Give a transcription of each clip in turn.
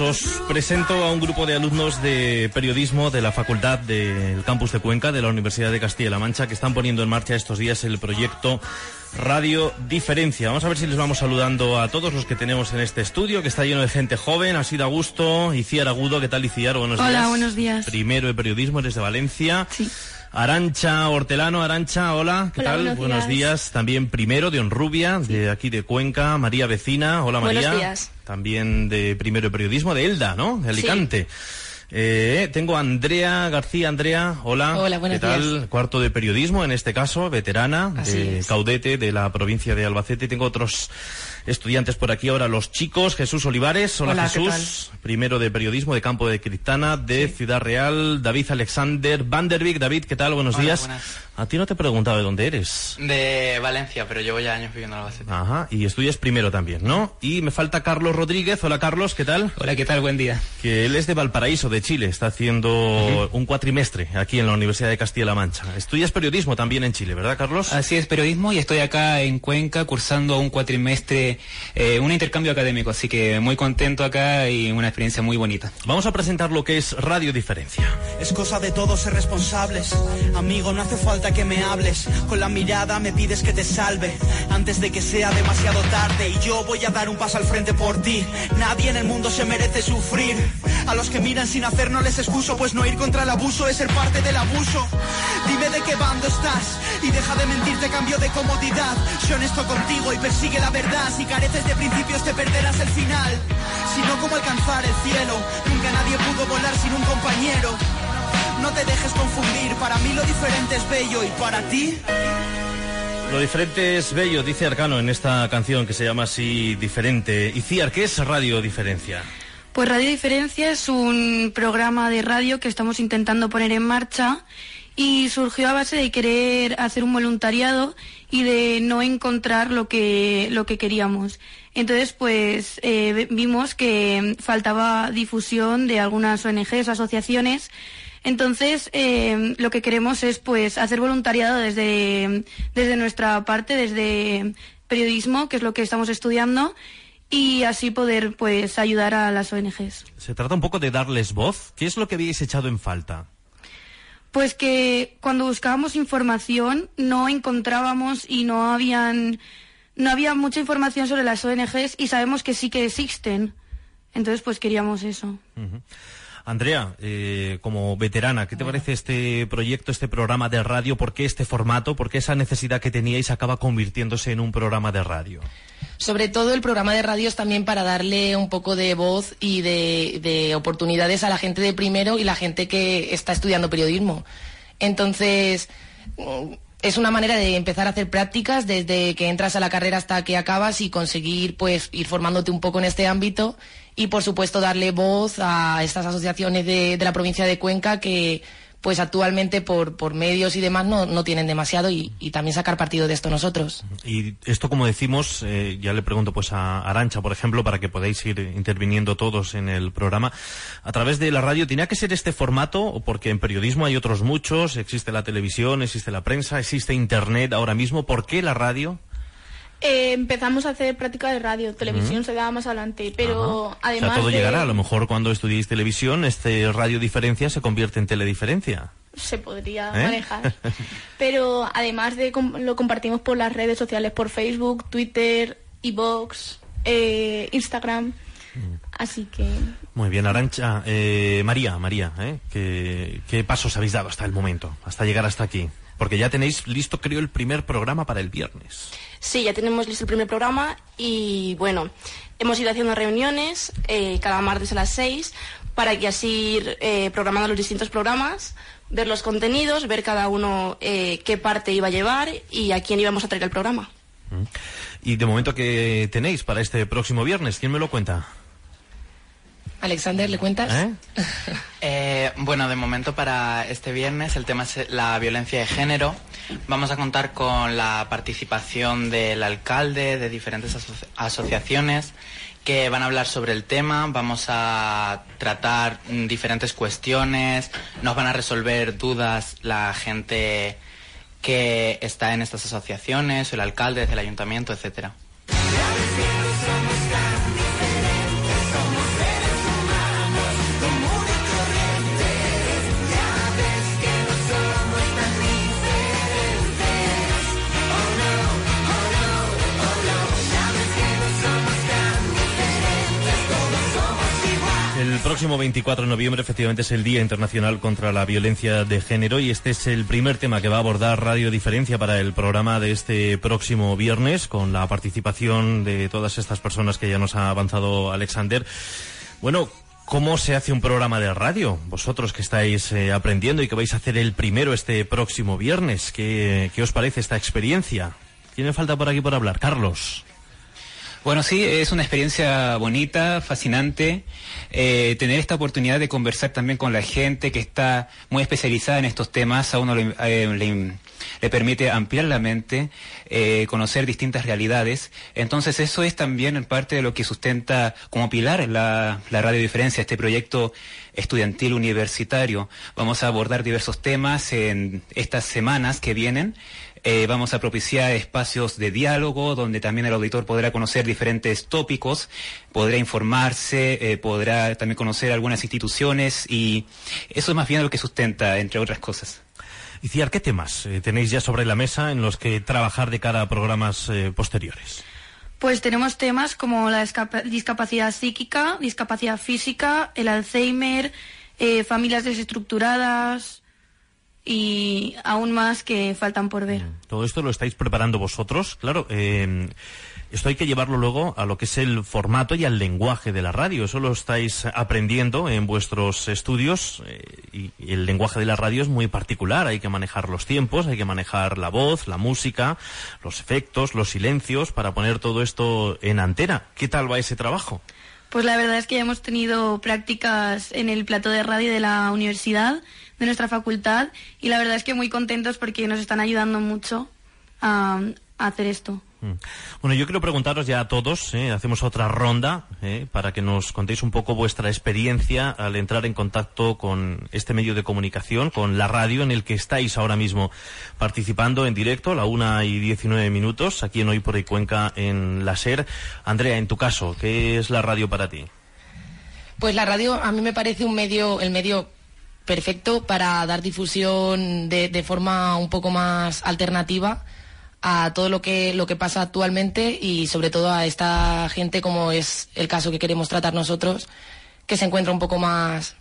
Os presento a un grupo de alumnos de periodismo de la Facultad del Campus de Cuenca de la Universidad de Castilla-La Mancha que están poniendo en marcha estos días el proyecto Radio Diferencia. Vamos a ver si les vamos saludando a todos los que tenemos en este estudio, que está lleno de gente joven. Ha sido a gusto. Iciar Agudo, ¿qué tal Iciar? Buenos días. Hola, buenos días. Primero de periodismo, desde Valencia. Sí. Arancha Hortelano, Arancha, hola, ¿qué Hola, tal? buenos días. También primero de Honrubia, de aquí de Cuenca, María Vecina, hola Buenos María. días. También de primero de periodismo de Elda, ¿no? De Alicante. Eh, tengo a Andrea García. Andrea, hola. Hola, buenos ¿Qué tal? días. Cuarto de periodismo, en este caso, veterana Así de es. Caudete, de la provincia de Albacete. Tengo otros estudiantes por aquí ahora, los chicos. Jesús Olivares, hola, Hola, ¿qué Jesús. Primero de periodismo de Campo de Criptana, de Ciudad Real. David Alexander Vanderbeek. David, ¿qué tal? Buenos Hola, días. buenas. A ti no te he preguntado de dónde eres. De Valencia, pero llevo ya años viviendo en Albacete. Ajá, y estudias primero también, ¿no? Y me falta Carlos Rodríguez. Hola, Carlos, ¿qué tal? Hola, ¿qué tal? Buen día. Que él es de Valparaíso, de Chile. Está haciendo un cuatrimestre aquí en la Universidad de Castilla-La Mancha. Estudias periodismo también en Chile, ¿verdad, Carlos? Así es, periodismo y estoy acá en Cuenca cursando un cuatrimestre, eh, un intercambio académico, así que muy contento acá y una experiencia muy bonita. Vamos a presentar lo que es Radio Diferencia. Es cosa de todos ser responsables. Amigo, no hace falta que me hables. Con la mirada me pides que te salve. Antes de que sea demasiado tarde. Y yo voy a dar un paso al frente por ti. Nadie en el mundo se merece sufrir. A los que miran sin hacer no les excuso. Pues no ir contra el abuso es ser parte del abuso. Dime de qué bando estás. Y deja de mentirte cambio de comodidad. Sé honesto contigo y persigue la verdad. Si careces de principios te perderás el final. Si no, ¿cómo alcanzar el cielo? Nunca nadie pudo volar sin un compañero. No te dejes confundir, para mí lo diferente es bello y para ti Lo diferente es bello, dice Arcano en esta canción que se llama así Diferente. Y Ciar, ¿qué es Radio Diferencia? Pues Radio Diferencia es un programa de radio que estamos intentando poner en marcha y surgió a base de querer hacer un voluntariado y de no encontrar lo que, lo que queríamos. Entonces, pues eh, vimos que faltaba difusión de algunas ONGs, asociaciones. Entonces, eh, lo que queremos es pues hacer voluntariado desde, desde nuestra parte, desde periodismo, que es lo que estamos estudiando, y así poder pues ayudar a las ONGs. Se trata un poco de darles voz. ¿Qué es lo que habíais echado en falta? Pues que cuando buscábamos información no encontrábamos y no habían no había mucha información sobre las ONGs y sabemos que sí que existen. Entonces pues queríamos eso. Andrea, eh, como veterana, ¿qué te parece este proyecto, este programa de radio? ¿Por qué este formato? ¿Por qué esa necesidad que teníais acaba convirtiéndose en un programa de radio? Sobre todo el programa de radio es también para darle un poco de voz y de, de oportunidades a la gente de primero y la gente que está estudiando periodismo. Entonces, es una manera de empezar a hacer prácticas desde que entras a la carrera hasta que acabas y conseguir pues ir formándote un poco en este ámbito y por supuesto darle voz a estas asociaciones de, de la provincia de Cuenca que pues actualmente por, por medios y demás no, no tienen demasiado y, y también sacar partido de esto nosotros. Y esto, como decimos, eh, ya le pregunto pues a Arancha, por ejemplo, para que podáis ir interviniendo todos en el programa. A través de la radio, ¿tenía que ser este formato? Porque en periodismo hay otros muchos, existe la televisión, existe la prensa, existe Internet ahora mismo. ¿Por qué la radio? Eh, empezamos a hacer práctica de radio, televisión se daba más adelante, pero Ajá. además O sea, todo de- llegará. A lo mejor cuando estudiéis televisión, este radio diferencia se convierte en telediferencia. se podría ¿Eh? manejar. pero además de com- lo compartimos por las redes sociales, por Facebook, Twitter, iVoox, eh, Instagram. Mm. Así que Muy bien, Arancha. Eh, María, María, ¿eh? ¿Qué, ¿qué pasos habéis dado hasta el momento? Hasta llegar hasta aquí. Porque ya tenéis listo, creo, el primer programa para el viernes. Sí, ya tenemos listo el primer programa y bueno, hemos ido haciendo reuniones eh, cada martes a las 6 para que así ir eh, programando los distintos programas, ver los contenidos, ver cada uno eh, qué parte iba a llevar y a quién íbamos a traer el programa. Y de momento que tenéis para este próximo viernes, ¿quién me lo cuenta? Alexander, ¿le cuentas? ¿Eh? Eh, bueno, de momento para este viernes el tema es la violencia de género. Vamos a contar con la participación del alcalde, de diferentes aso- asociaciones que van a hablar sobre el tema. Vamos a tratar diferentes cuestiones, nos van a resolver dudas la gente que está en estas asociaciones, el alcalde, desde el ayuntamiento, etcétera. Próximo 24 de noviembre efectivamente es el Día Internacional contra la Violencia de Género y este es el primer tema que va a abordar Radio Diferencia para el programa de este próximo viernes con la participación de todas estas personas que ya nos ha avanzado Alexander. Bueno, ¿Cómo se hace un programa de radio? Vosotros que estáis eh, aprendiendo y que vais a hacer el primero este próximo viernes, ¿qué, ¿qué os parece esta experiencia? ¿Tiene falta por aquí por hablar? Carlos. Bueno, sí, es una experiencia bonita, fascinante, eh, tener esta oportunidad de conversar también con la gente que está muy especializada en estos temas, a uno eh, permite ampliar la mente, eh, conocer distintas realidades. Entonces eso es también parte de lo que sustenta como pilar la, la radiodiferencia, este proyecto estudiantil universitario. Vamos a abordar diversos temas en estas semanas que vienen. Eh, vamos a propiciar espacios de diálogo donde también el auditor podrá conocer diferentes tópicos, podrá informarse, eh, podrá también conocer algunas instituciones y eso es más bien lo que sustenta, entre otras cosas. Y Ciar, ¿qué temas eh, tenéis ya sobre la mesa en los que trabajar de cara a programas posteriores? Pues tenemos temas como la discapacidad psíquica, discapacidad física, el Alzheimer, familias desestructuradas, y aún más que faltan por ver. Mm. Todo esto lo estáis preparando vosotros, claro. Esto hay que llevarlo luego a lo que es el formato y al lenguaje de la radio. Eso lo estáis aprendiendo en vuestros estudios eh, y, el lenguaje de la radio es muy particular. Hay que manejar los tiempos, hay que manejar la voz, la música, los efectos, los silencios para poner todo esto en antena. ¿Qué tal va ese trabajo? Pues la verdad es que ya hemos tenido prácticas en el plato de radio de la universidad de nuestra facultad y la verdad es que muy contentos porque nos están ayudando mucho a, hacer esto. Mm. Bueno, yo quiero preguntaros ya a todos, ¿eh? hacemos otra ronda ¿eh? para que nos contéis un poco vuestra experiencia al entrar en contacto con este medio de comunicación, con la radio en el que estáis ahora mismo participando en directo, a la una y diecinueve minutos, aquí en Hoy por Hoy Cuenca, en la SER. Andrea, en tu caso, ¿qué es la radio para ti? Pues la radio a mí me parece un medio, el medio perfecto para dar difusión de, forma un poco más alternativa a todo lo que, lo que pasa actualmente y sobre todo a esta gente como es el caso que queremos tratar nosotros, que se encuentra un poco más,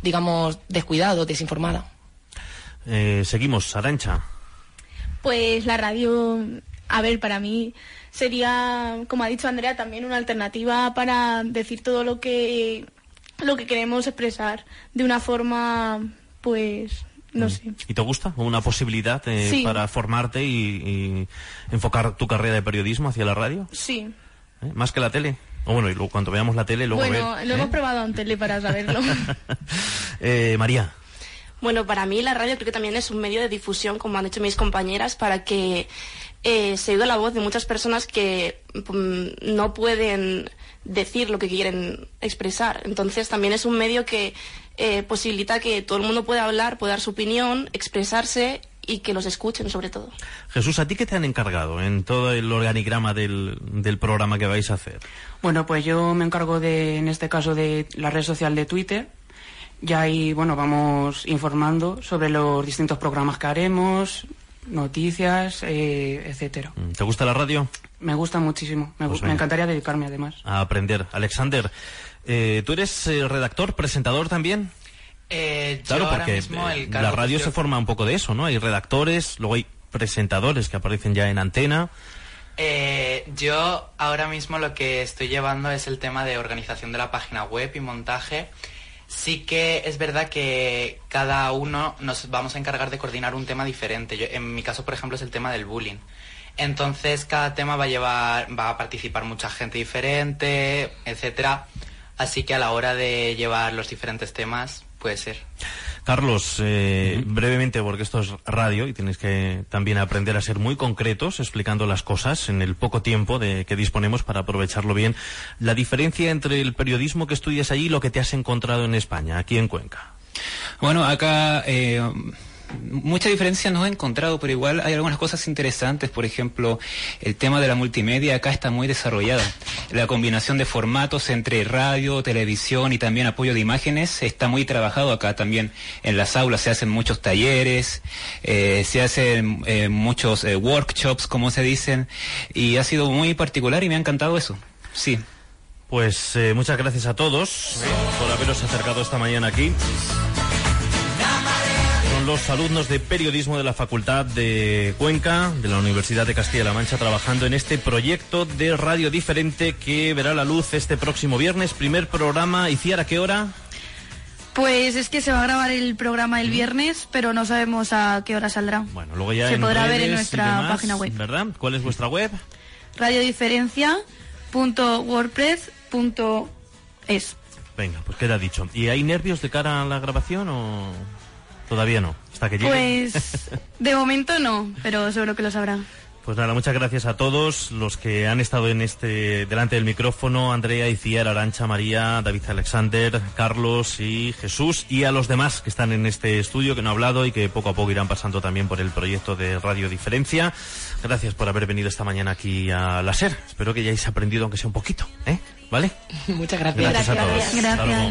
digamos, descuidado, desinformada. Eh, seguimos, Arancha. Pues la radio, a ver, para mí sería, como ha dicho Andrea, también una alternativa para decir todo lo que lo que queremos expresar de una forma, pues, no mm. sé. ¿Y te gusta? ¿Una posibilidad eh, para formarte y, enfocar tu carrera de periodismo hacia la radio? Sí. ¿Eh? ¿Más que la tele? O bueno, y luego, cuando veamos la tele, luego Bueno, lo hemos ¿eh? probado en tele para saberlo. María. Bueno, para mí la radio creo que también es un medio de difusión, como han dicho mis compañeras, para que se oiga la voz de muchas personas que mm, no pueden decir lo que quieren expresar. Entonces también es un medio que eh, posibilita que todo el mundo pueda hablar, pueda dar su opinión, expresarse y que los escuchen sobre todo. Jesús, ¿a ti qué te han encargado en todo el organigrama del, del programa que vais a hacer? Bueno, pues yo me encargo de, en este caso, de la red social de Twitter. Y ahí, bueno, vamos informando sobre los distintos programas que haremos, noticias, eh, etcétera. Mm, ¿Te gusta la radio? Me gusta muchísimo. Me, pues encantaría dedicarme además. A aprender. Alexander, eh, ¿tú eres eh, redactor, presentador también? claro, porque la radio se forma un poco de eso, ¿no? Hay redactores, luego hay presentadores que aparecen ya en antena. yo ahora mismo lo que estoy llevando es el tema de organización de la página web y montaje sí que es verdad que cada uno nos vamos a encargar de coordinar un tema diferente. en mi caso, por ejemplo, es el tema del bullying. Entonces, cada tema va a llevar, va a participar mucha gente diferente, etcétera. Así que a la hora de llevar los diferentes temas, puede ser. Carlos, eh, brevemente, porque esto es radio y tienes que también aprender a ser muy concretos explicando las cosas en el poco tiempo de que disponemos para aprovecharlo bien. La diferencia entre el periodismo que estudias allí y lo que te has encontrado en España, aquí en Cuenca. Bueno, acá eh, mucha diferencia no he encontrado, pero igual hay algunas cosas interesantes. Por ejemplo, el tema de la multimedia acá está muy desarrollada. La combinación de formatos entre radio, televisión y también apoyo de imágenes está muy trabajado acá también. En las aulas se hacen muchos talleres, eh, se hacen eh, muchos eh, workshops, como se dicen, y ha sido muy particular y me ha encantado eso. Sí. Pues muchas gracias a todos por haberos acercado esta mañana aquí. Los alumnos de periodismo de la Facultad de Cuenca, de la Universidad de Castilla-La Mancha, trabajando en este proyecto de radio diferente que verá la luz este próximo viernes. Primer programa, ¿y a qué hora? Pues es que se va a grabar el programa el viernes, pero no sabemos a qué hora saldrá. Bueno, luego ya se en podrá ver en nuestra demás, página web. ¿Verdad? ¿Cuál es vuestra web? radiodiferencia.wordpress.es. Venga, pues queda dicho. ¿Y hay nervios de cara a la grabación o todavía no? Hasta que llegue. Pues de momento no, pero seguro que lo sabrá. Pues nada, muchas gracias a todos los que han estado en este delante del micrófono, Andrea, Iciar, Arancha, María, David Alexander, Carlos y Jesús, y a los demás que están en este estudio que no han hablado y que poco a poco irán pasando también por el proyecto de Radio Diferencia. Gracias por haber venido esta mañana aquí a la SER. Espero que hayáis aprendido aunque sea un poquito, ¿eh? ¿Vale? Muchas gracias. Gracias a todos. Gracias. Hasta luego.